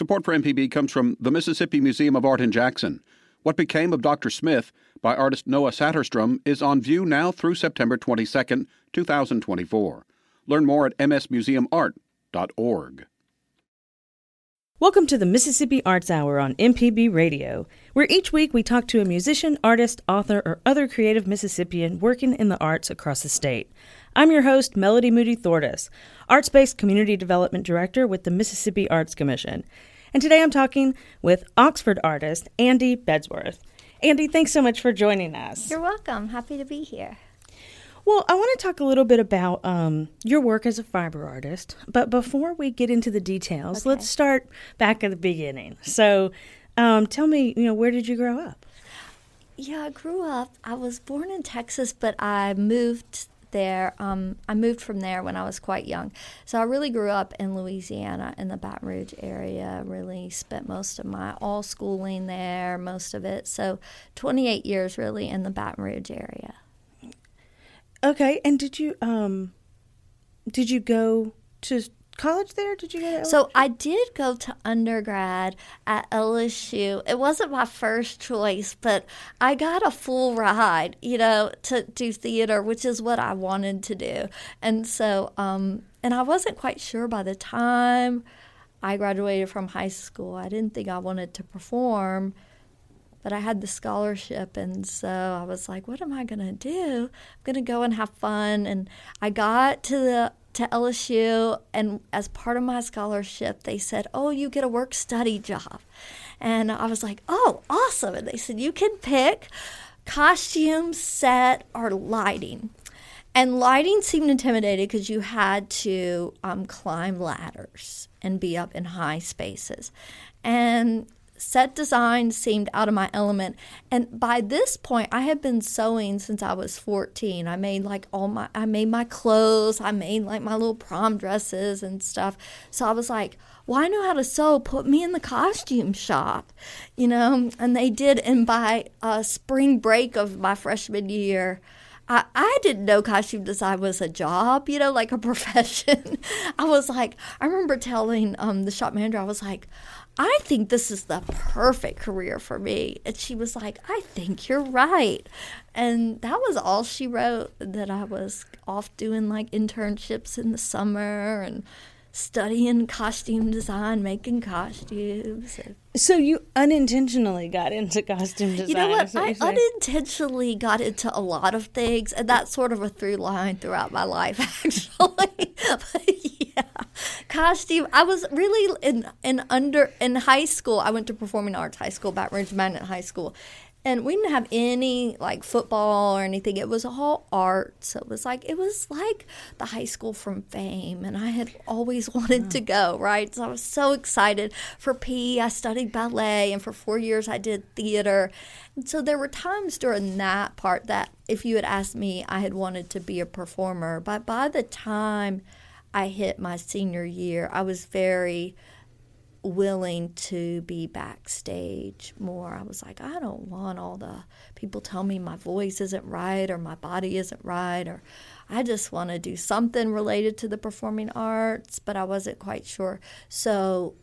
Support for MPB comes from the Mississippi Museum of Art in Jackson. What Became of Dr. Smith by artist Noah Saterstrom is on view now through September 22, 2024. Learn more at msmuseumart.org. Welcome to the Mississippi Arts Hour on MPB Radio, where each week we talk to a musician, artist, author, or other creative Mississippian working in the arts across the state. I'm your host, Melody Moody Thortis, Arts Based Community Development Director with the Mississippi Arts Commission. And today I'm talking with Oxford artist Andy Bedsworth. Andy, thanks so much for joining us. You're welcome. Happy to be here. Well, I want to talk a little bit about um, your work as a fiber artist, but before we get into the details, Okay. let's start back at the beginning. So, um, tell me, you know, where did you grow up? Yeah, I grew up. I was born in Texas, but I moved there. Um, I moved from there when I was quite young. So I really grew up in Louisiana in the Baton Rouge area. Really spent most of my all schooling there, most of it. So 28 years really in the Baton Rouge area. Okay, and did you um, did you go to college there? Did you go? To So I did go to undergrad at LSU. It wasn't my first choice, but I got a full ride, you know, to do theater, which is what I wanted to do. And so, um, and I wasn't quite sure by the time I graduated from high school. I didn't think I wanted to perform but I had the scholarship, and so I was like, "What am I gonna do? I'm gonna go and have fun." And I got to the to LSU, and as part of my scholarship, they said, "Oh, you get a work study job," and I was like, "Oh, awesome!" And they said, "You can pick costume, set, or lighting." And lighting seemed intimidating because you had to um, climb ladders and be up in high spaces. And set design seemed out of my element. And by this point, I had been sewing since I was 14. I made like all my, I made my clothes, I made like my little prom dresses and stuff. So I was like, well, I know how to sew. Put me in the costume shop, you know? And they did. And by uh, spring break of my freshman year, I, I didn't know costume design was a job, you know, like a profession. I was like, I remember telling um, the shop manager, I was like, I think this is the perfect career for me. And she was like, I think you're right. And that was all she wrote that I was off doing like internships in the summer and studying costume design, making costumes. So you unintentionally got into costume design. you know what? I unintentionally got into a lot of things, and that's sort of a through line throughout my life, actually. but yeah, costume. I was really in in under in high school. I went to performing arts high school, Baton Rouge Magnet High School. And we didn't have any like football or anything. It was all art. So it was like it was like the high school from fame and I had always wanted to go, right? So I was so excited. For PE, I studied ballet and for 4 years I did theater. And so there were times during that part that if you had asked me, I had wanted to be a performer. But by the time I hit my senior year, I was very willing to be backstage more. I was like, I don't want all the people tell me my voice isn't right or my body isn't right or I just want to do something related to the performing arts, but I wasn't quite sure. So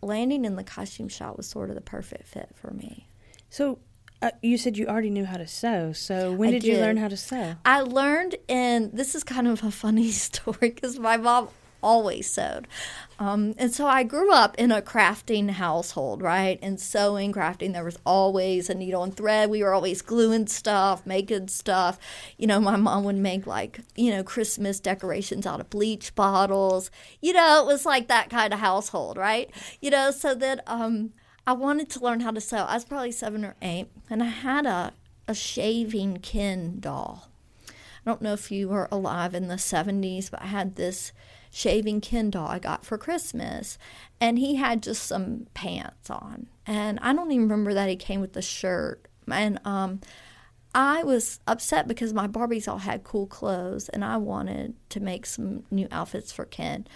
landing in the costume shop was sort of the perfect fit for me. So uh, you said you already knew how to sew. So when I did, you learn how to sew? I learned, and this is kind of a funny story because my mom always sewed. Um, and so I grew up in a crafting household, right? And sewing, crafting, there was always a needle and thread. We were always gluing stuff, making stuff. You know, my mom would make like, you know, Christmas decorations out of bleach bottles. You know, it was like that kind of household, right? You know, so that um, I wanted to learn how to sew. I was probably seven or eight, and I had a, a shaving Ken doll. I don't know if you were alive in the 70s, but I had this shaving Ken doll I got for Christmas. And he had just some pants on. And I don't even remember that he came with a shirt. And um, I was upset because my Barbies all had cool clothes and I wanted to make some new outfits for Ken.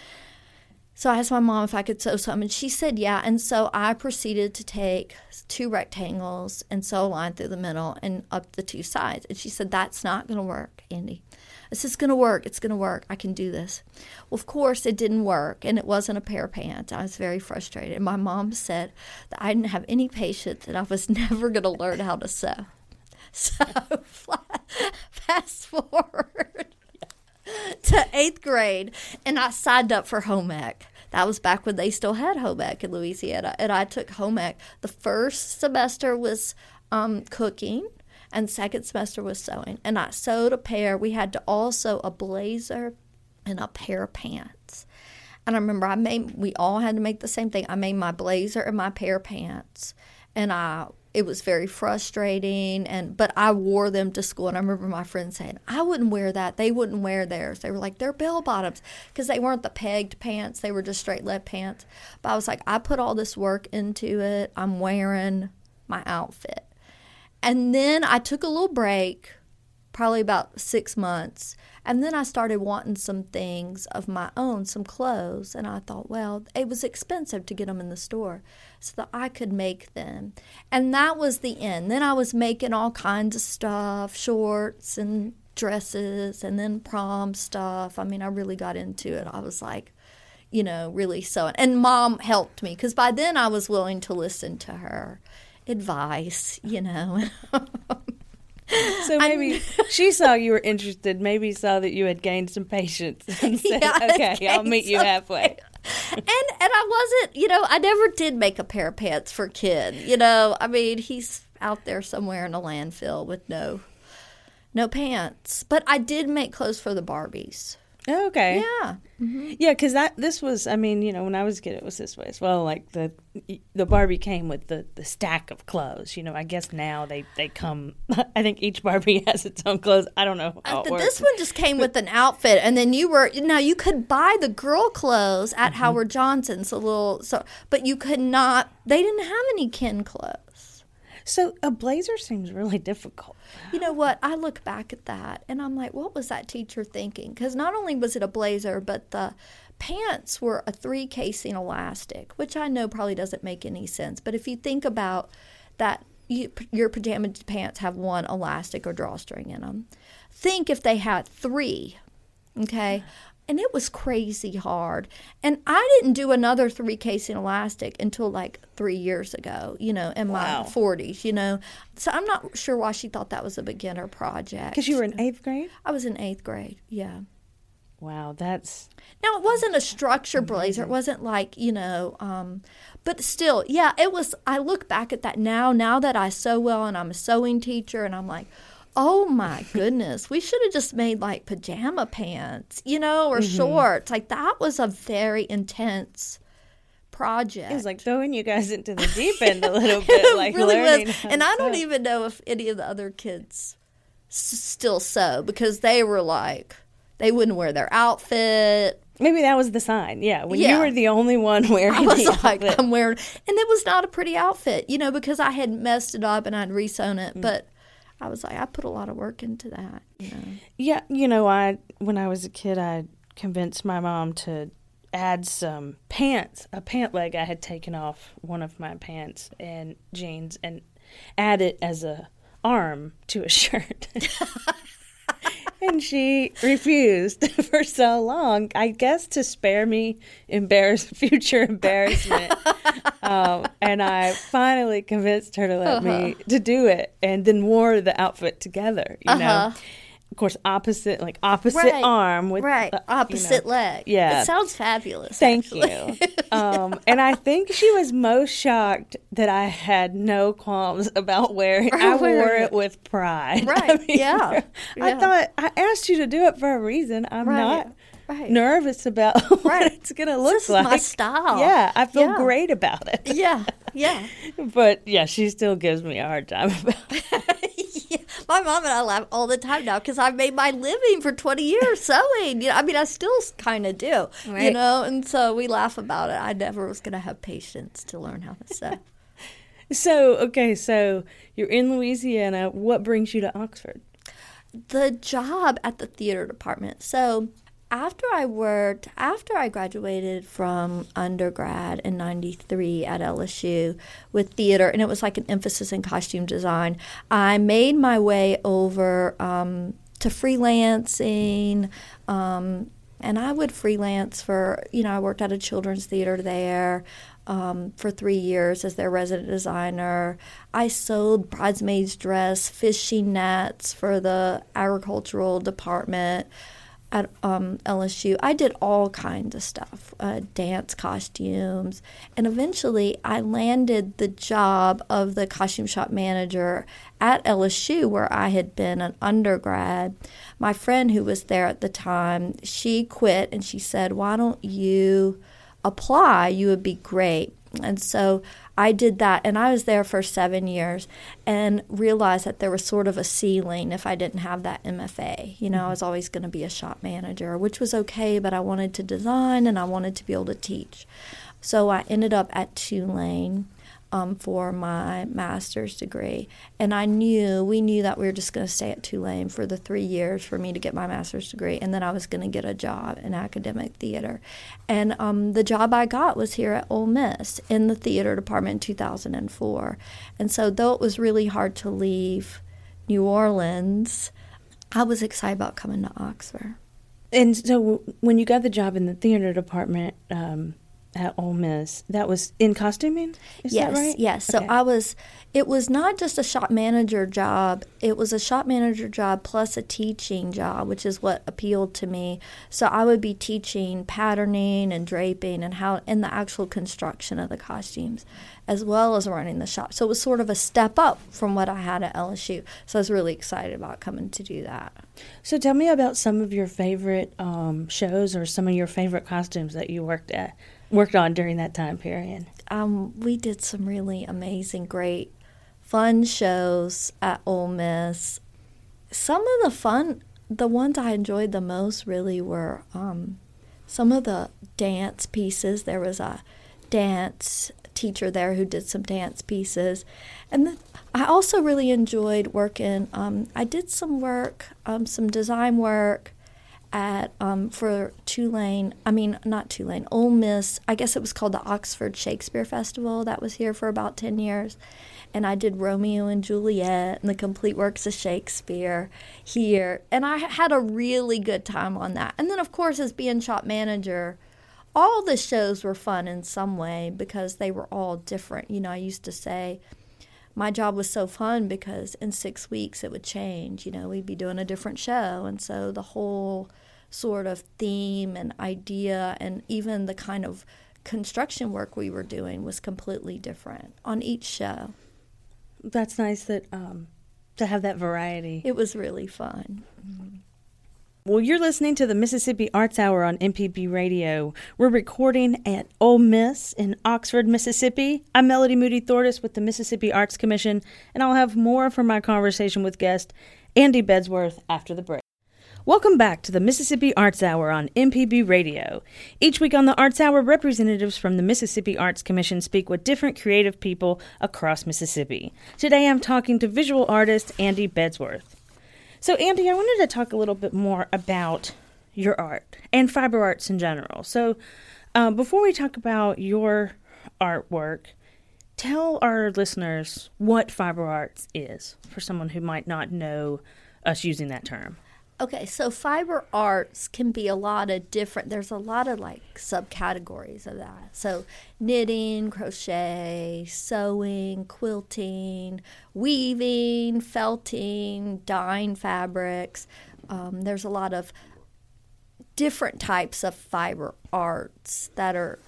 So I asked my mom if I could sew some, and she said yeah. And so I proceeded to take two rectangles and sew a line through the middle and up the two sides. And she said, That's not going to work, Andy. This is going to work. It's going to work. I can do this. Well, of course, it didn't work, and it wasn't a pair of pants. I was very frustrated. And my mom said that I didn't have any patience and I was never going to learn how to sew. So, forward to eighth grade, and I signed up for home ec. That was back when they still had home ec in Louisiana, and I took home ec. The first semester was um, cooking, and second semester was sewing. And I sewed a pair. We had to all sew a blazer and a pair of pants. And I remember I made we all had to make the same thing. I made my blazer and my pair of pants, and I it was very frustrating and but I wore them to school and I remember my friends saying I wouldn't wear that. They wouldn't wear theirs. They were like they're bell bottoms because they weren't the pegged pants. They were just straight leg pants. But I was like I put all this work into it. I'm wearing my outfit. And then I took a little break probably about 6 months and then I started wanting some things of my own, some clothes. And I thought, well, it was expensive to get them in the store so that I could make them. And that was the end. Then I was making all kinds of stuff, shorts and dresses, and then prom stuff. I mean, I really got into it. I was like, you know, really sewing. And mom helped me because by then I was willing to listen to her advice, you know. So maybe she saw you were interested, maybe saw that you had gained some patience and said, Yeah, okay, I'll meet you halfway. and and I wasn't, you know, I never did make a pair of pants for kid. You know, I mean, he's out there somewhere in a landfill with no no pants. But I did make clothes for the Barbies. Okay. Yeah. Yeah, because that this was, I mean, you know, when I was a kid, it was this way as well. Like the the Barbie came with the, the stack of clothes. You know, I guess now they they come. I think each Barbie has its own clothes. I don't know how it works. This one just came with an outfit, and then you were now you could buy the girl clothes at Mm-hmm. Howard Johnson's a little so, but you could not. They didn't have any Ken clothes. So a blazer seems really difficult. You know what? I look back at that and I'm like, what was that teacher thinking? Because not only was it a blazer, but the pants were a three casing elastic, which I know probably doesn't make any sense. But if you think about that, you, your pajama pants have one elastic or drawstring in them. Think if they had three, okay? And it was crazy hard. And I didn't do another three casing elastic until like three years ago, you know, in Wow. my 40s, you know. So I'm not sure why she thought that was a beginner project. Because you were in eighth grade? I was in eighth grade, yeah. Wow, that's. Now it wasn't a structure blazer. It wasn't like you know, um, but still, yeah, it was. I look back at that now. Now that I sew well, and I'm a sewing teacher, and I'm like, oh my goodness, we should have just made like pajama pants, you know, or mm-hmm. shorts. Like that was a very intense project. It was like throwing you guys into the deep end a little bit, It like really learning. was. And I don't even know if any of the other kids s- still sew because they were like they wouldn't wear their outfit. Maybe that was the sign. Yeah, when you were the only one wearing I was like, outfit. I'm wearing, and it was not a pretty outfit, you know, because I had messed it up and I'd resewn it. Mm. But I was like, I put a lot of work into that, you know. Yeah, you know, I when I was a kid, I convinced my mom to add some pants, a pant leg I had taken off one of my pants and jeans, and add it as a arm to a shirt. and she refused for so long. I guess to spare me embarrass future embarrassment. um, and I finally convinced her to let me to do it, and then wore the outfit together. You Uh-huh. know, of course, opposite like opposite Right. arm with right, uh, you know. opposite leg. Yeah. it sounds fabulous. Thank actually. you. um, and I think she was most shocked that I had no qualms about wearing. I wore it it. with pride. Right, I mean, yeah, I yeah. thought I asked you to do it for a reason. I'm Right, not right. nervous about what Right. it's gonna look This is like. my style. Yeah, I feel Yeah. great about it. Yeah, yeah. But yeah, she still gives me a hard time about it. Yeah, My mom and I laugh all the time now because I've made my living for 20 years sewing. You know, I mean, I still kind of do, you know, and so we laugh about it. I never was going to have patience to learn how to sew. So okay, so you're in Louisiana. What brings you to Oxford? the job at the theater department. So after I worked, after I graduated from undergrad in 93 at LSU with theater, and it was like an emphasis in costume design, I made my way over um, to freelancing. Um, and I would freelance for, you know, I worked at a children's theater there um, for three years as their resident designer. I sewed bridesmaids' dress, fishing nets for the agricultural department at um, LSU. I did all kinds of stuff, uh, dance costumes, and eventually I landed the job of the costume shop manager at LSU, where I had been an undergrad. My friend who was there at the time, she quit, and she said, "Why don't you?" apply, you would be great. And so I did that, and I was there for seven years and realized that there was sort of a ceiling if I didn't have that MFA. You know, I mm-hmm. was always going to be a shop manager, which was okay, but I wanted to design and I wanted to be able to teach. So I ended up at Tulane um, for my master's degree. And I knew, we knew that we were just going to stay at Tulane for the three years for me to get my master's degree. And then I was going to get a job in academic theater. And um, the job I got was here at Ole Miss in the theater department in 2004. And so, though it was really hard to leave New Orleans, I was excited about coming to Oxford. And so, when you got the job in the theater department, um, at Ole Miss. That was in costuming. Is yes, that right? yes. Okay. So I was. It was not just a shop manager job. It was a shop manager job plus a teaching job, which is what appealed to me. So I would be teaching patterning and draping and how in the actual construction of the costumes, as well as running the shop. So it was sort of a step up from what I had at LSU. So I was really excited about coming to do that. So tell me about some of your favorite um, shows or some of your favorite costumes that you worked at worked on during that time period? Um, we did some really amazing, great, fun shows at Ole Miss. Some of the fun, the ones I enjoyed the most really were um, some of the dance pieces. There was a dance teacher there who did some dance pieces. And the, I also really enjoyed working. Um, I did some work, um, some design work at um, for Tulane. I mean, not Tulane, Ole Miss. I guess it was called the Oxford Shakespeare Festival. That was here for about ten years, and I did Romeo and Juliet and the complete works of Shakespeare here, and I had a really good time on that. And then, of course, as being shop manager. All the shows were fun in some way because they were all different. You know, I used to say, my job was so fun because in six weeks it would change. You know, we'd be doing a different show. And so the whole sort of theme and idea and even the kind of construction work we were doing was completely different on each show. That's nice that um, to have that variety. It was really fun. Well, you're listening to the Mississippi Arts Hour on MPB Radio. We're recording at Ole Miss in Oxford, Mississippi. I'm Melody Moody Thortis with the Mississippi Arts Commission, and I'll have more from my conversation with guest Andy Bedsworth after the break. Welcome back to the Mississippi Arts Hour on MPB Radio. Each week on the Arts Hour, representatives from the Mississippi Arts Commission speak with different creative people across Mississippi. Today I'm talking to visual artist Andy Bedsworth. So, Andy, I wanted to talk a little bit more about your art and fiber arts in general. So, uh, before we talk about your artwork, tell our listeners what fiber arts is for someone who might not know us using that term. Okay, so fiber arts can be a lot of different, there's a lot of like subcategories of that. So, knitting, crochet, sewing, quilting, weaving, felting, dyeing fabrics. Um, there's a lot of different types of fiber arts that are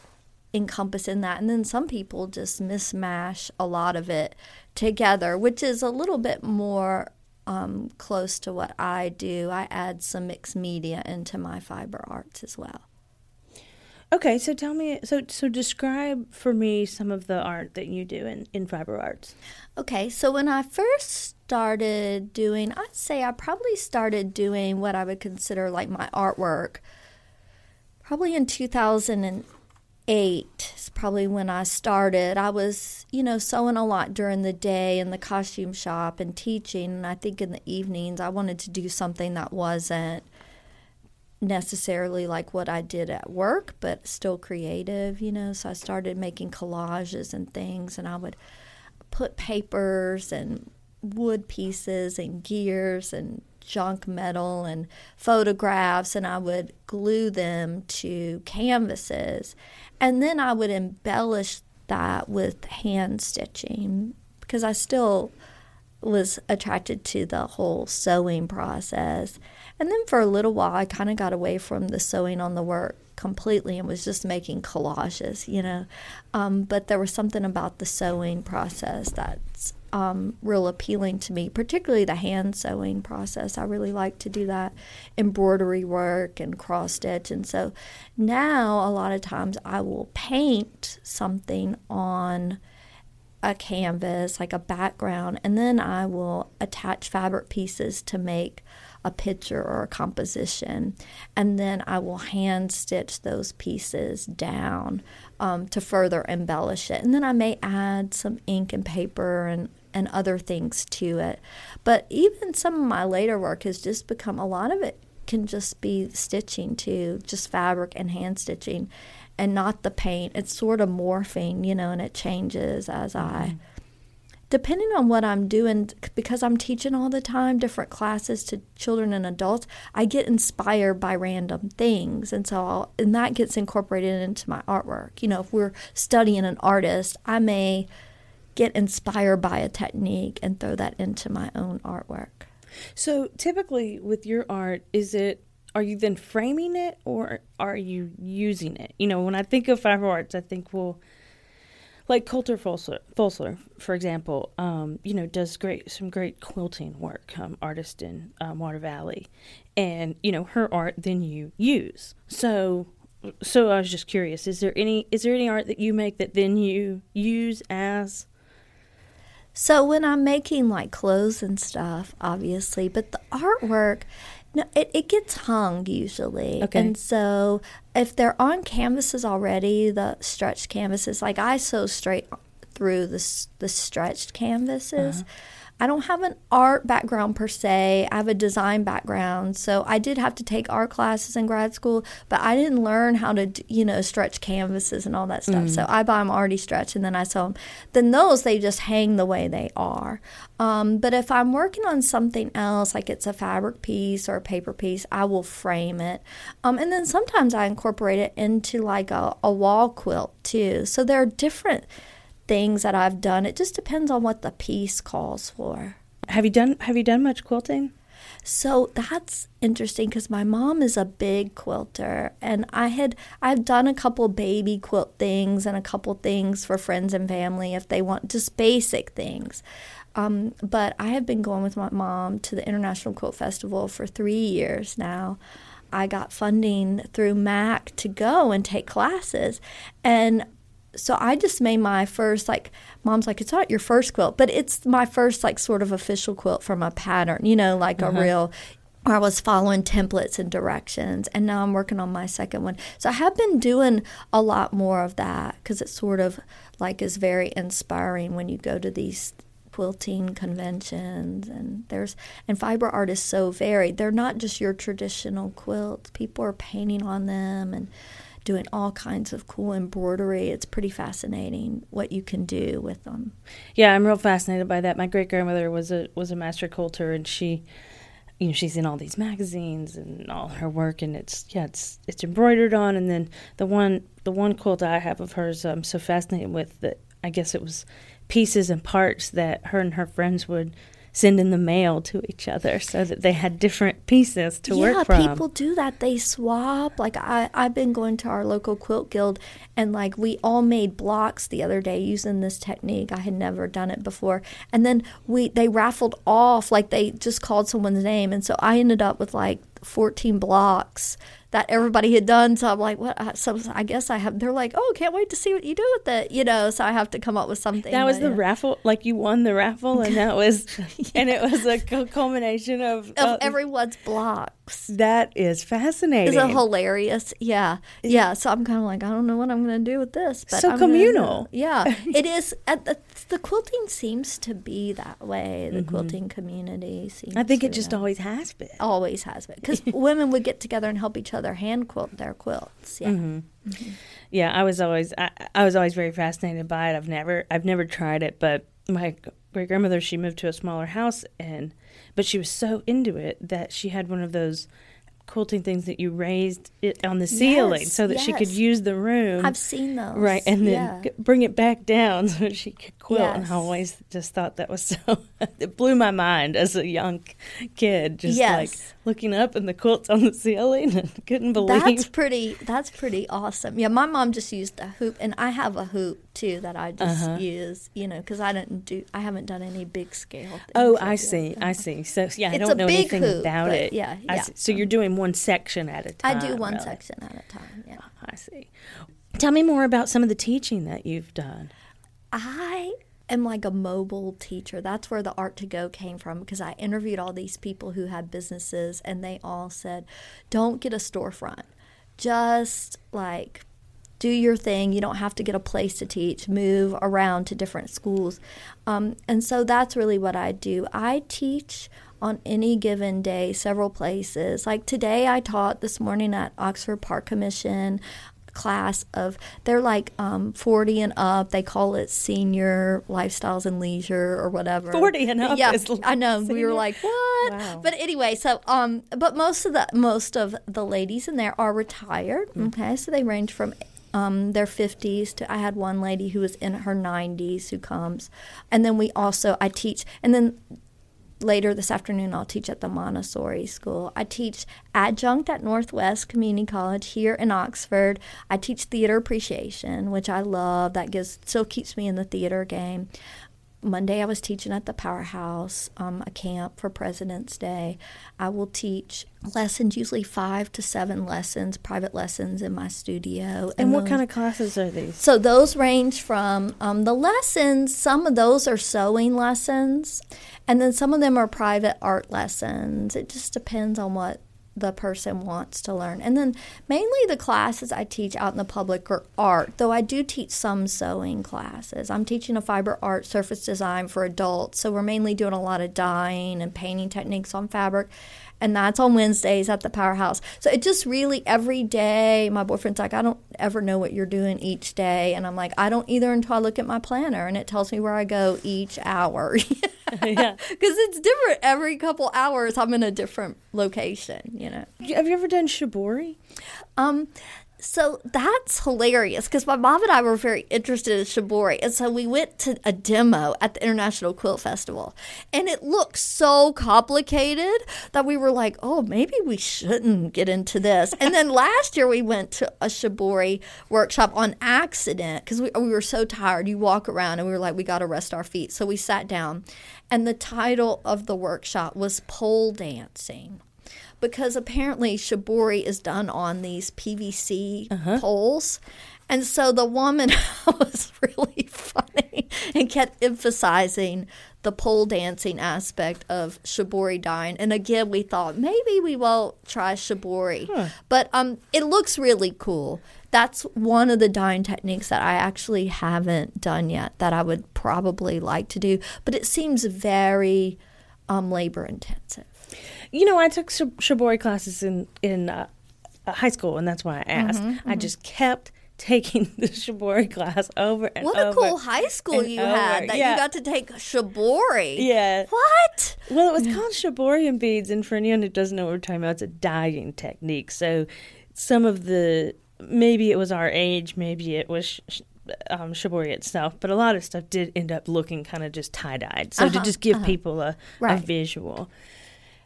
encompassed in that. And then some people just mismash a lot of it together, which is a little bit more um, close to what I do. I add some mixed media into my fiber arts as well. Okay, so tell me, so so describe for me some of the art that you do in, in fiber arts. Okay, so when I first started doing, I'd say I probably started doing what I would consider like my artwork probably in 2008 is probably when I started. I was, you know, sewing a lot during the day in the costume shop and teaching. And I think in the evenings I wanted to do something that wasn't necessarily like what I did at work, but still creative, you know. So I started making collages and things, and I would put papers and wood pieces and gears and junk metal and photographs, and I would glue them to canvases. And then I would embellish that with hand stitching because I still was attracted to the whole sewing process. And then for a little while, I kind of got away from the sewing on the work completely and was just making collages, you know. Um, but there was something about the sewing process that's um, real appealing to me, particularly the hand sewing process. I really like to do that embroidery work and cross stitch. And so now a lot of times I will paint something on a canvas, like a background, and then I will attach fabric pieces to make a picture or a composition. And then I will hand stitch those pieces down um, to further embellish it. And then I may add some ink and paper and and other things to it. But even some of my later work has just become a lot of it can just be stitching too, just fabric and hand stitching and not the paint. It's sort of morphing, you know, and it changes as mm-hmm. I depending on what I'm doing, because I'm teaching all the time, different classes to children and adults, I get inspired by random things. And so, I'll, and that gets incorporated into my artwork. You know, if we're studying an artist, I may get inspired by a technique and throw that into my own artwork. So, typically with your art, is it are you then framing it or are you using it? You know, when I think of fiber arts, I think, well, like Coulter Fussell, for example, um, you know, does great some great quilting work, um, artist in um, Water Valley, and you know her art then you use. So, so I was just curious: is there any is there any art that you make that then you use as so when I'm making like clothes and stuff, obviously, but the artwork, no, it, it gets hung usually. Okay. And so if they're on canvases already, the stretched canvases, like I sew straight through the, the stretched canvases. Uh-huh. I don't have an art background per se. I have a design background. So I did have to take art classes in grad school, but I didn't learn how to, you know, stretch canvases and all that stuff. Mm. So I buy them already stretched and then I sew them. Then those, they just hang the way they are. Um, but if I'm working on something else, like it's a fabric piece or a paper piece, I will frame it. Um, and then sometimes I incorporate it into like a, a wall quilt too. So there are different things that I've done. It just depends on what the piece calls for. Have you done Have you done much quilting? So that's interesting because my mom is a big quilter, and I had I've done a couple baby quilt things and a couple things for friends and family if they want just basic things. Um, but I have been going with my mom to the International Quilt Festival for three years now. I got funding through MAC to go and take classes, and so I just made my first like mom's like it's not your first quilt, but it's my first like sort of official quilt from a pattern, you know, like uh-huh. a real I was following templates and directions, and now I'm working on my second one. So I have been doing a lot more of that because it sort of like is very inspiring when you go to these quilting conventions and there's and fiber art is so varied. They're not just your traditional quilts. People are painting on them and doing all kinds of cool embroidery. It's pretty fascinating what you can do with them. Yeah, I'm real fascinated by that. My great grandmother was a was a master quilter, and she, you know, she's in all these magazines and all her work, and it's yeah, it's it's embroidered on. And then the one the one quilt I have of hers, I'm so fascinated with that. I guess it was pieces and parts that her and her friends would send in the mail to each other so that they had different pieces to yeah, work from. Yeah, people do that. They swap. Like I, I've been going to our local quilt guild, and like we all made blocks the other day using this technique. I had never done it before, and then we they raffled off like they just called someone's name, and so I ended up with like 14 blocks that everybody had done. So I'm like, what? So I guess I have. They're like, oh, can't wait to see what you do with it. You know, so I have to come up with something. That was the raffle. Like you won the raffle, and that was, yeah. and it was a culmination of, of uh, everyone's blocks. That is fascinating. Is it hilarious? Yeah, yeah. So I'm kind of like, I don't know what I'm going to do with this. But So I'm gonna communal. Yeah, it is. At the, the quilting seems to be that way. The quilting community seems. Mm-hmm. I think it just always has been. always has been because women would get together and help each other hand quilt their quilts. Yeah. Mm-hmm. Yeah, I was always I, I was always very fascinated by it. I've never I've never tried it, but my great grandmother she moved to a smaller house and but she was so into it that she had one of those quilting things that you raised it on the ceiling Yes, so that she could use the room. I've seen those. Right, and then yeah. bring it back down so she could quilt. And I always just thought that was so. it blew my mind as a young kid, just like Yes. Looking up and the quilts on the ceiling and couldn't believe. That's pretty. That's pretty awesome. Yeah, my mom just used a hoop, and I have a hoop too that I just Uh-huh. use. You know, because I didn't do. I haven't done any big scale. Oh, I see. I see. So yeah, I don't know anything hoop, about it. yeah, I yeah. So you're doing one section at a time. I do one really. section at a time. Yeah. I see. Tell me more about some of the teaching that you've done. I am like a mobile teacher. That's where the art to go came from because I interviewed all these people who had businesses and they all said, don't get a storefront. Just like do your thing. You don't have to get a place to teach. Move around to different schools. Um, and so that's really what I do. I teach on any given day several places. Like today, I taught this morning at Oxford Park Commission class of they're like um, 40 and up. They call it senior lifestyles and leisure or whatever. 40 and up yeah is i know. We were like what? Wow. but anyway so um but most of the most of the ladies in there are retired Hmm. okay? So they range from um, their 50s to i had one lady who was in her 90s who comes. And then we also i teach and then later this afternoon I'll teach at the Montessori school. I teach adjunct at Northwest Community College here in Oxford. I teach theater appreciation, which I love. That gives still keeps me in the theater game. Monday I was teaching at the Powerhouse, um, a camp for President's Day. I will teach lessons, usually five to seven lessons, private lessons in my studio. And what those- kind of classes are these? so those range from um, the lessons. Some of those are sewing lessons, and then some of them are private art lessons. It just depends on what the person wants to learn. And then mainly the classes I teach out in the public are art, though I do teach some sewing classes. I'm teaching a fiber art surface design for adults, so we're mainly doing a lot of dyeing and painting techniques on fabric. And that's on Wednesdays at the Powerhouse. So it just really every day, my boyfriend's like, I don't ever know what you're doing each day. And I'm like, I don't either until I look at my planner and it tells me where I go each hour. yeah. Because it's different every couple hours. I'm in a different location, you know. Have you ever done shibori? Um, so that's hilarious because my mom and I were very interested in shibori, and so we went to a demo at the International Quilt Festival, and it looked so complicated that we were like, "Oh, maybe we shouldn't get into this." And then last year we went to a shibori workshop on accident because we we were so tired. You walk around, and we were like, "We got to rest our feet," so we sat down, and the title of the workshop was pole dancing because apparently shibori is done on these PVC poles. And so the woman was really funny and kept emphasizing the pole dancing aspect of shibori dyeing. And again, we thought maybe we won't try shibori, but um, it looks really cool. That's one of the dyeing techniques that I actually haven't done yet that I would probably like to do, but it seems very um, labor intensive. You know, I took shibori classes in in uh, uh, high school, and that's why I asked. Mm-hmm, I just kept taking the shibori class over and What over. What a cool high school you over. had that Yeah. you got to take shibori. Yeah. What? Well, it was called shibori and beads, and for anyone who doesn't know what we're talking about, it's a dyeing technique. So, some of the maybe it was our age, maybe it was sh- sh- um, shibori itself, but a lot of stuff did end up looking kind of just tie dyed. So to just give people a, a Right. visual.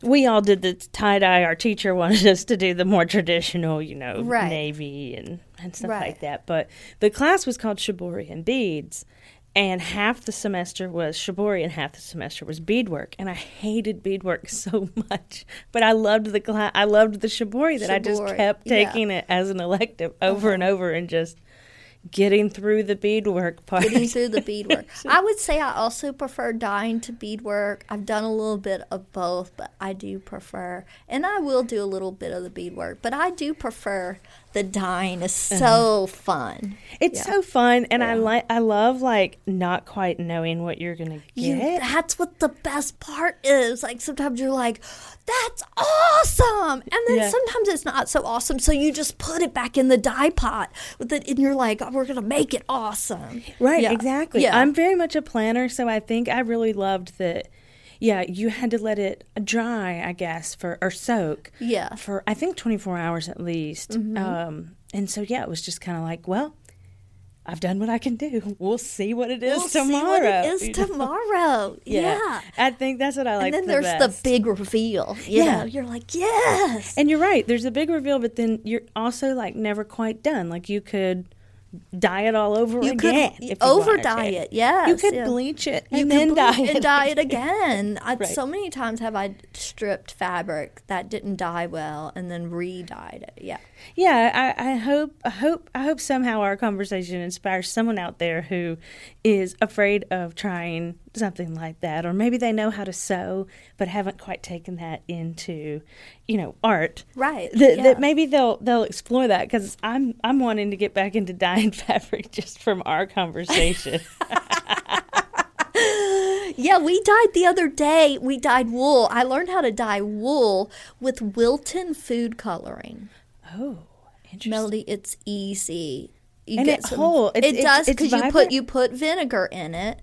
We all did the tie dye. Our teacher wanted us to do the more traditional, you know, Right. navy and, and stuff Right. like that. But the class was called Shibori and Beads, and half the semester was shibori and half the semester was beadwork. And I hated beadwork so much, but I loved the class. I loved the shibori that I just Shibori, kept yeah. Uh-huh. taking it as an elective over and over and just getting through the beadwork part. Getting through the beadwork. I would say I also prefer dyeing to beadwork. I've done a little bit of both, but I do prefer, and I will do a little bit of the beadwork, but I do prefer the dyeing. Is Uh-huh. so fun. It's Yeah. so fun, and I like I love like not quite knowing what you're gonna You, get. that's what the best part is. Like sometimes you're like, "That's awesome," and then Yeah. sometimes it's not so awesome. So you just put it back in the dye pot with it, and you're like, oh, "We're gonna make it awesome." Right, Yeah. exactly. Yeah. I'm very much a planner, so I think I really loved that. Yeah, you had to let it dry, I guess, for or soak. Yeah. Mm-hmm. For I think 24 hours at least. Um, and so yeah, it was just kind of like, well, I've done what I can do. We'll see what it is We'll see tomorrow. what it is you know? tomorrow. Yeah. I think that's what I like. and then the there's best. the big reveal. You Yeah. know, you're like, yes. And you're right. There's a big reveal, but then you're also like never quite done. Like you could dye it all over You again. could you over dye it. Yes. You could yeah. bleach it You and could then dye and it. dye it again. I, Right. So many times have I stripped fabric that didn't dye well and then re-dyed it. Yeah. Yeah, I, I hope I hope I hope somehow our conversation inspires someone out there who is afraid of trying something like that, or maybe they know how to sew but haven't quite taken that into, you know, art. Right, That, yeah. that maybe they'll they'll explore that because I'm I'm wanting to get back into dyeing fabric just from our conversation. Yeah, we dyed the other day. We dyed wool. I learned how to dye wool with Wilton food coloring. Oh, interesting. Melody, it's easy. You And get it some- whole- it's- it it's- does because you? Mm. put you put vinegar in it,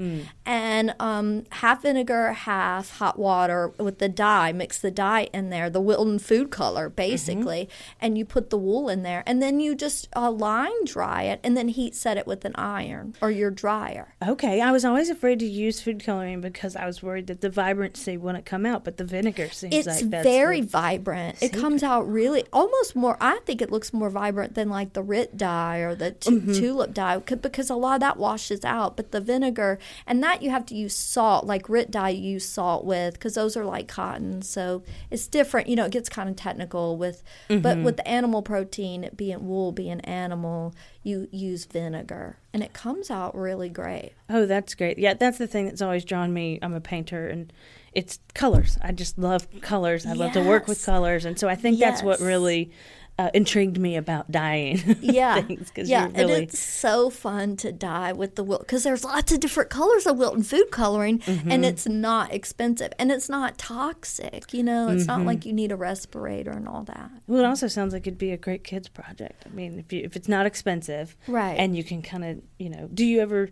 and um, half vinegar, half hot water with the dye. Mix the dye in there, the Wilton food color, basically, Mm-hmm. and you put the wool in there, and then you just uh, line dry it, and then heat set it with an iron or your dryer. Okay, I was always afraid to use food coloring because I was worried that the vibrancy wouldn't come out, but the vinegar seems It's like that's very vibrant. It comes out really almost more. I think it looks more vibrant than like the Rit dye or the Mm-hmm. tulip dye because a lot of that washes out. But the vinegar and that you have to use salt. Like Rit dye, you use salt with because those are like cotton, so it's different. You know, it gets kind of technical with, Mm-hmm. but with the animal protein it being wool being animal, you use vinegar and it comes out really great. Oh, that's great. Yeah, that's the thing that's always drawn me. I'm a painter and it's colors. I just love colors. I love to work with colors. And so I think that's what really uh, intrigued me about dying. yeah, things, yeah, really, and it's so fun to dye with the Wilt because there's lots of different colors of Wilton food coloring, Mm-hmm. and it's not expensive and it's not toxic. You know, it's Mm-hmm. not like you need a respirator and all that. well, it also sounds like it'd be a great kids project. I mean, if you if it's not expensive, Right. and you can kind of you know, do you ever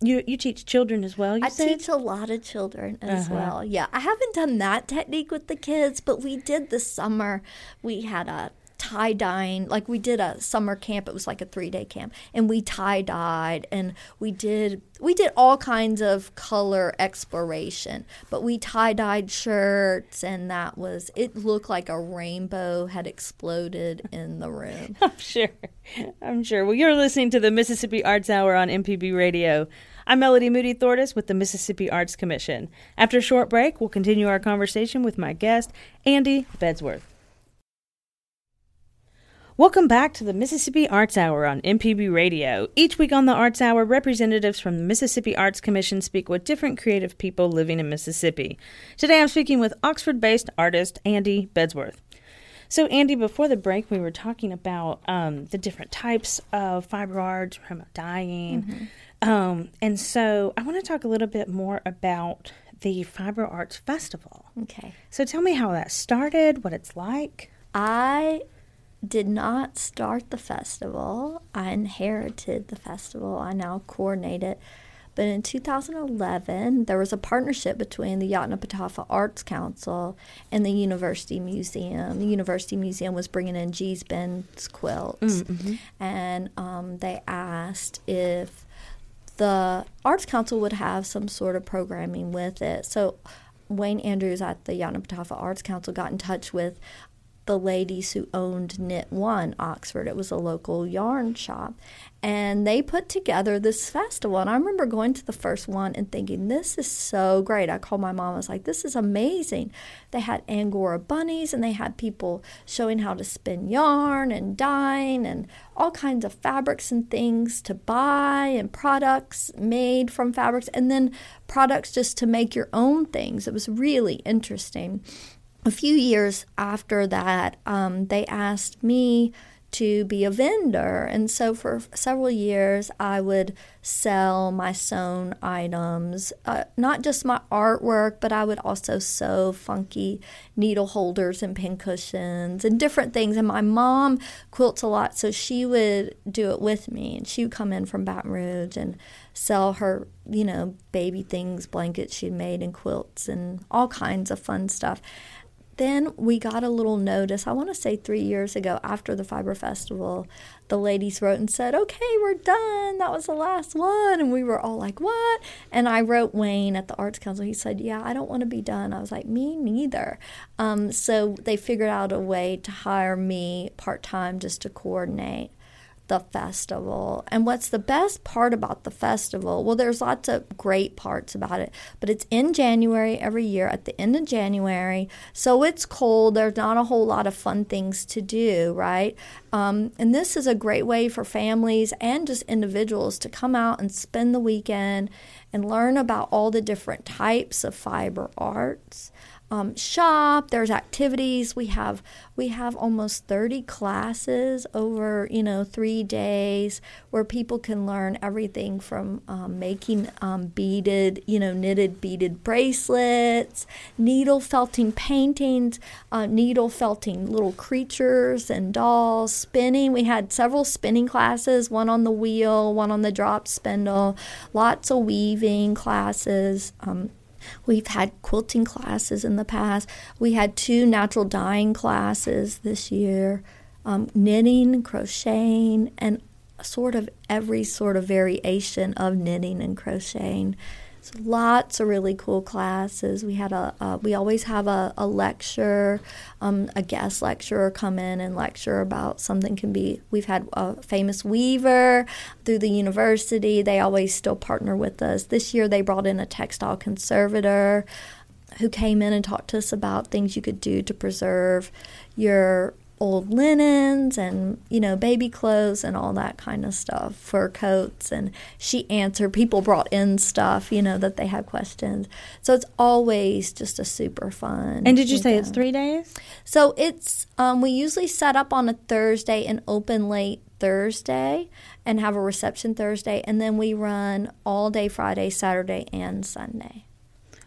you you teach children as well? You I said? teach a lot of children as Uh-huh. well. Yeah, I haven't done that technique with the kids, but we did this summer. We had a tie dyeing, like we did a summer camp. It was like a three day camp, and we tie dyed, and we did we did all kinds of color exploration. But we tie dyed shirts, and that was it. Looked like a rainbow had exploded in the room. I'm sure. I'm sure. Well, you're listening to the Mississippi Arts Hour on MPB Radio. I'm Melody Moody Thortis with the Mississippi Arts Commission. After a short break, we'll continue our conversation with my guest, Andy Bedsworth. Welcome back to the Mississippi Arts Hour on MPB Radio. Each week on the Arts Hour, representatives from the Mississippi Arts Commission speak with different creative people living in Mississippi. Today I'm speaking with Oxford based artist Andy Bedsworth. So, Andy, before the break, we were talking about um, the different types of fiber art, from dyeing. Um, and so, I want to talk a little bit more about the Fiber Arts Festival. Okay. So, tell me how that started, what it's like. I did not start the festival. I inherited the festival. I now coordinate it. But in 2011, there was a partnership between the Yoknapatawpha Arts Council and the University Museum. The University Museum was bringing in Gee's Bend quilts, and um, they asked if the Arts Council would have some sort of programming with it. So Wayne Andrews at the Yoknapatawpha Arts Council got in touch with the ladies who owned Knit One Oxford. It was a local yarn shop. And they put together this festival. And I remember going to the first one and thinking, this is so great. I called my mom, I was like, this is amazing. They had Angora bunnies and they had people showing how to spin yarn and dyeing and all kinds of fabrics and things to buy and products made from fabrics and then products just to make your own things. It was really interesting a few years after that, um, they asked me to be a vendor. And so for several years, I would sell my sewn items, uh, not just my artwork, but I would also sew funky needle holders and pincushions and different things. And my mom quilts a lot, so she would do it with me. And she would come in from Baton Rouge and sell her, you know, baby things, blankets she'd made, and quilts, and all kinds of fun stuff then we got a little notice, I want to say three years ago after the Fiber Festival. The ladies wrote and said, Okay, we're done. That was the last one. And we were all like, What? And I wrote Wayne at the Arts Council. He said, Yeah, I don't want to be done. I was like, Me neither. Um, so they figured out a way to hire me part time just to coordinate the festival. And what's the best part about the festival? Well, there's lots of great parts about it, but it's in January every year at the end of January. So it's cold. There's not a whole lot of fun things to do, right? Um, and this is a great way for families and just individuals to come out and spend the weekend and learn about all the different types of fiber arts um, shop. There's activities. We have we have almost 30 classes over you know three days where people can learn everything from um, making um, beaded you know knitted beaded bracelets, needle felting paintings, uh, needle felting little creatures and dolls, spinning. We had several spinning classes, one on the wheel, one on the drop spindle, lots of weaving classes. Um, We've had quilting classes in the past. We had two natural dyeing classes this year, um, knitting, crocheting, and sort of every sort of variation of knitting and crocheting. So lots of really cool classes. We had a, uh, we always have a, a lecture, um, a guest lecturer come in and lecture about something can be. We've had a famous weaver through the university. They always still partner with us. This year they brought in a textile conservator who came in and talked to us about things you could do to preserve your old linens and you know baby clothes and all that kind of stuff fur coats. And she answered people brought in stuff you know that they had questions. So it's always just a super fun and did you say it's three days? So it's um, we usually set up on a thursday and open late thursday and have a reception thursday. And then we run all day friday saturday and sunday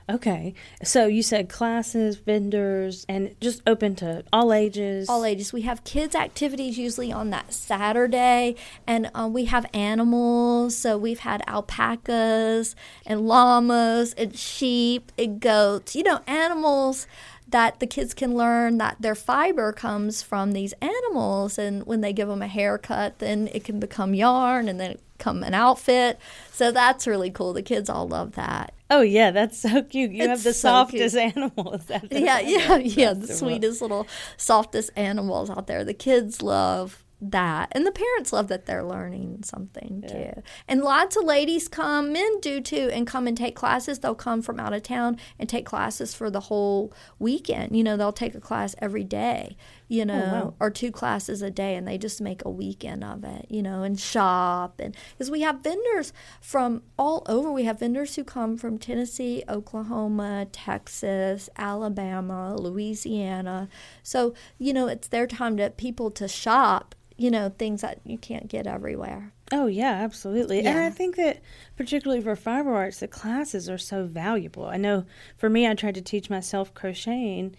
Okay. So you said classes, vendors, and just open to all ages? All ages. We have kids' activities usually on that Saturday, and uh, we have animals. So we've had alpacas and llamas and sheep and goats. You know, animals that the kids can learn that their fiber comes from these animals and when they give them a haircut then it can become yarn and then it become an outfit so that's really cool the kids all love that Oh yeah, that's so cute. You it's have the so softest cute. animals. yeah, yeah, yeah. The sweetest little, softest animals out there. The kids love that and the parents love that they're learning something yeah. too and lots of ladies come men do too and come and take classes they'll come from out of town and take classes for the whole weekend you know they'll take a class every day you oh, know oh, wow. or two classes a day and they just make a weekend of it you know and shop and because we have vendors from all over we have vendors who come from tennessee oklahoma texas alabama louisiana so you know it's their time to people to shop you know, things that you can't get everywhere. Oh yeah, absolutely. Yeah. And I think that particularly for fiber arts, the classes are so valuable. I know for me, I tried to teach myself crocheting,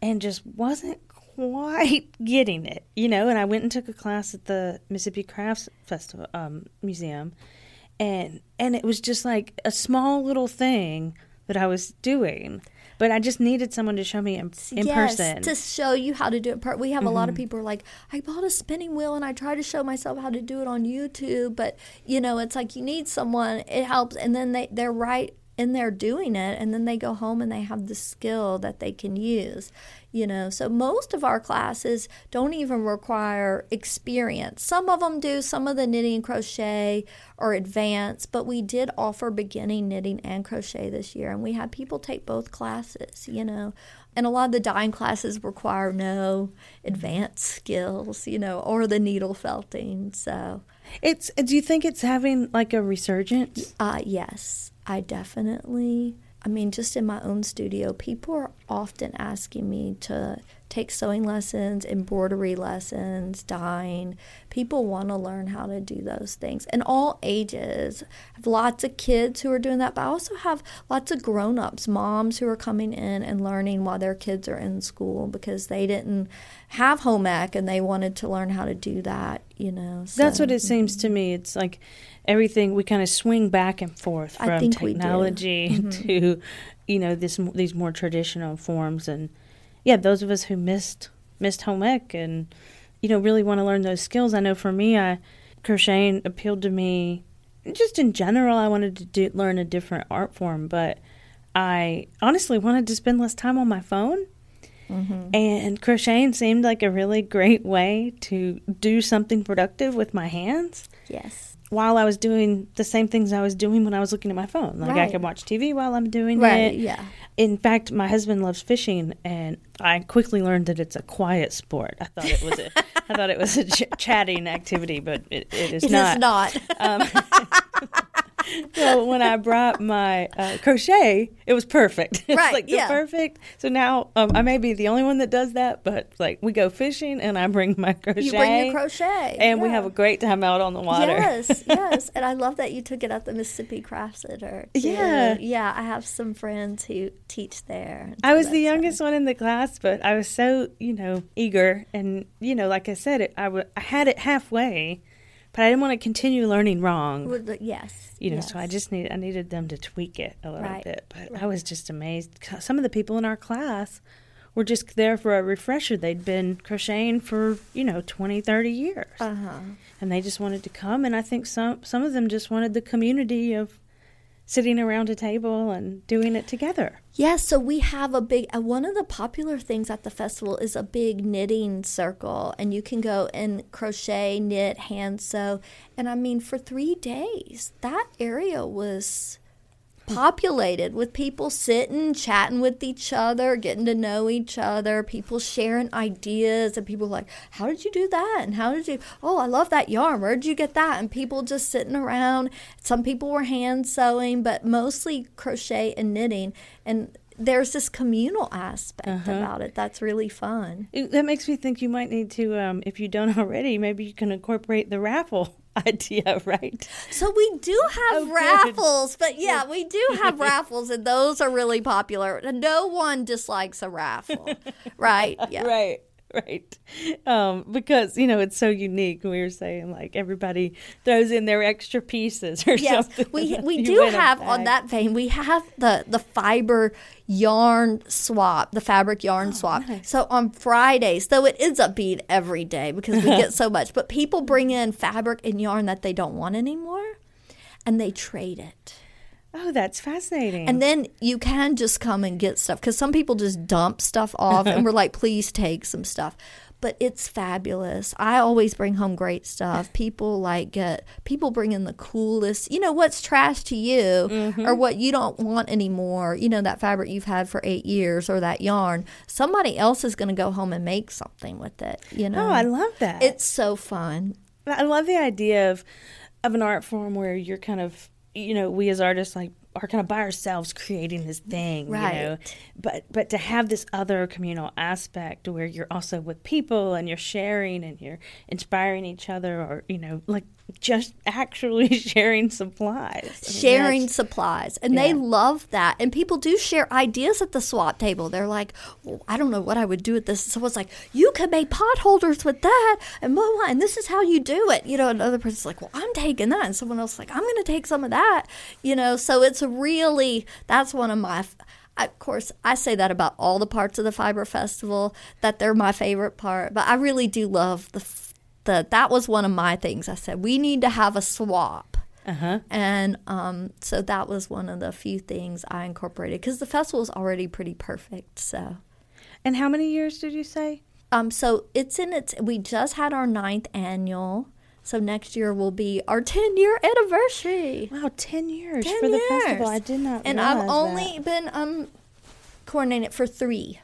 and just wasn't quite getting it, you know. And I went and took a class at the Mississippi Crafts Festival um, Museum, and and it was just like a small little thing that I was doing but I just needed someone to show me in, in yes, person. to show you how to do it. Part We have mm-hmm. a lot of mm-hmm. people are like, I bought a spinning wheel and I try to show myself how to do it on YouTube, but you know, it's like you need someone. It helps, and then they they're right in there doing it and then they go home and they have the skill that they can use you know? So most of our classes don't even require experience. Some of them do some of the knitting and crochet or advanced but we did offer beginning knitting and crochet this year and we had people take both classes you know? And a lot of the dyeing classes require no advanced skills you know or the needle felting so. It's do you think it's having like a resurgence? Uh yes i definitely I mean, just in my own studio, people are often asking me to take sewing lessons, embroidery lessons, dyeing. People want to learn how to do those things. And all ages. I have lots of kids who are doing that, but I also have lots of grown ups, moms who are coming in and learning while their kids are in school because they didn't have home ec and they wanted to learn how to do that, you know. So. That's what it seems to me. It's like everything we kind of swing back and forth from technology mm-hmm. to you know this these more traditional forms and yeah those of us who missed missed home ec and you know really want to learn those skills i know for me i crocheting appealed to me just in general i wanted to do, learn a different art form but i honestly wanted to spend less time on my phone. Mm-hmm. and crocheting seemed like a really great way to do something productive with my hands. Yes while I was doing the same things I was doing when I was looking at my phone. Like right. I could watch TV while I'm doing right, it. Yeah. In fact, my husband loves fishing, and I quickly learned that it's a quiet sport. I thought it was a, I thought it was a ch- chatting activity, but it, it is it not. Is not. Um, so when I brought my uh, crochet, it was perfect. It's right, like yeah. perfect. So now um, I may be the only one that does that, but like we go fishing and I bring my crochet. You bring your crochet, and yeah. we have a great time out on the water. Yes, yes, and I love that you took it at the Mississippi Craft Center. Too. Yeah, yeah. I have some friends who teach there. I was the youngest one in the class, but I was so you know eager, and you know, like I said, it I, w- I had it halfway but I didn't want to continue learning wrong. Well, yes, you know, yes. so I just need I needed them to tweak it a little right. bit. But right. I was just amazed. Some of the people in our class were just there for a refresher. They'd been crocheting for you know 20, 30 years, uh-huh. and they just wanted to come. And I think some some of them just wanted the community of sitting around a table and doing it together. Yes, yeah, so we have a big, uh, one of the popular things at the festival is a big knitting circle, and you can go and crochet, knit, hand sew. And I mean, for three days, that area was populated with people sitting, chatting with each other, getting to know each other, people sharing ideas, and people like, How did you do that? And how did you, oh, I love that yarn. Where did you get that? And people just sitting around. Some people were hand sewing, but mostly crochet and knitting. And there's this communal aspect uh-huh. about it that's really fun. That makes me think you might need to, um, if you don't already, maybe you can incorporate the raffle idea, right? So we do have oh, raffles, but yeah, we do have raffles, and those are really popular. No one dislikes a raffle, right? Yeah. Right. right? Um, because you know it's so unique. We were saying like everybody throws in their extra pieces or yes, something we we do have on that vein we have the the fiber yarn swap the fabric yarn oh, swap. nice. so on fridays though it ends up being every day because we get so much but people bring in fabric and yarn that they don't want anymore and they trade it Oh, that's fascinating. And then you can just come and get stuff because some people just dump stuff off and we're like, please take some stuff. But it's fabulous. I always bring home great stuff. People like get people bring in the coolest. You know what's trash to you mm-hmm. or what you don't want anymore. You know that fabric you've had for eight years or that yarn. Somebody else is going to go home and make something with it. You know. Oh, I love that. It's so fun. I love the idea of of an art form where you're kind of you know, we as artists like are kind of by ourselves creating this thing, right. you know. But but to have this other communal aspect where you're also with people and you're sharing and you're inspiring each other or, you know, like just actually sharing supplies. sharing supplies. And yeah. they love that. And people do share ideas at the swap table. They're like, well, I don't know what I would do with this. Someone's like, you could make pot holders with that and blah, blah, and this is how you do it. You know, another person's like, well, I'm taking that. And someone else like, I'm going to take some of that. You know, so it's really, that's one of my, of course, I say that about all the parts of the Fiber Festival, that they're my favorite part. But I really do love the the that was one of my things. I said we need to have a swap uh-huh. and um, so that was one of the few things I incorporated because the festival is already pretty perfect. So, and how many years did you say? Um, so it's in its. We just had our ninth annual. So next year will be our 10 year anniversary. Wow, 10 years 10 for the festival. I did not And I've only that. been um coordinating it for 3.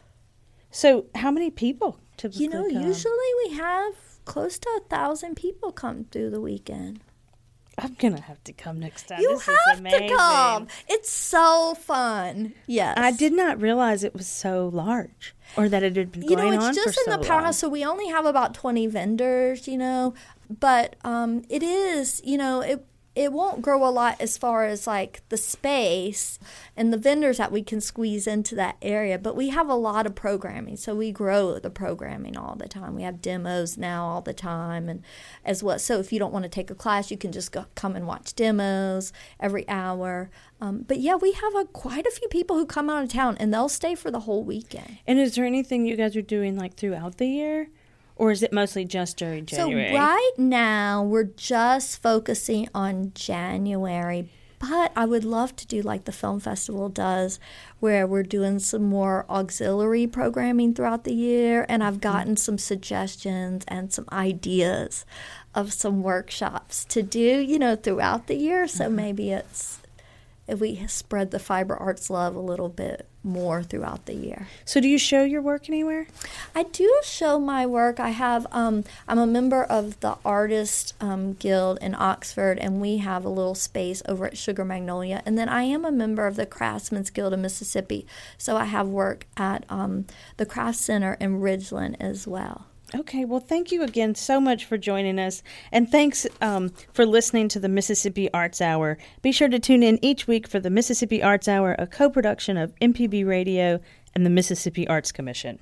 So, how many people typically You know, come? usually we have close to a 1,000 people come through the weekend. I'm gonna have to come next time. You this have to come. It's so fun. Yes. I did not realize it was so large, or that it had been you going know, on it's just in so the powerhouse, so we only have about twenty vendors. You know, but um, it is. You know, it it won't grow a lot as far as like the space and the vendors that we can squeeze into that area. But we have a lot of programming, so we grow the programming all the time. We have demos now all the time, and as well. So if you don't want to take a class, you can just go, come and watch demos every hour. Um, but yeah, we have a, quite a few people who come out of town, and they'll stay for the whole weekend. And is there anything you guys are doing like throughout the year, or is it mostly just during January? So right now we're just focusing on January, but I would love to do like the film festival does, where we're doing some more auxiliary programming throughout the year, and I've mm-hmm. gotten some suggestions and some ideas of some workshops to do, you know, throughout the year. So mm-hmm. maybe it's if we spread the fiber arts love a little bit more throughout the year. So, do you show your work anywhere? I do show my work. I have. Um, I'm a member of the Artist um, Guild in Oxford, and we have a little space over at Sugar Magnolia. And then I am a member of the Craftsmen's Guild of Mississippi, so I have work at um, the Craft Center in Ridgeland as well. Okay, well, thank you again so much for joining us. And thanks um, for listening to the Mississippi Arts Hour. Be sure to tune in each week for the Mississippi Arts Hour, a co production of MPB Radio and the Mississippi Arts Commission.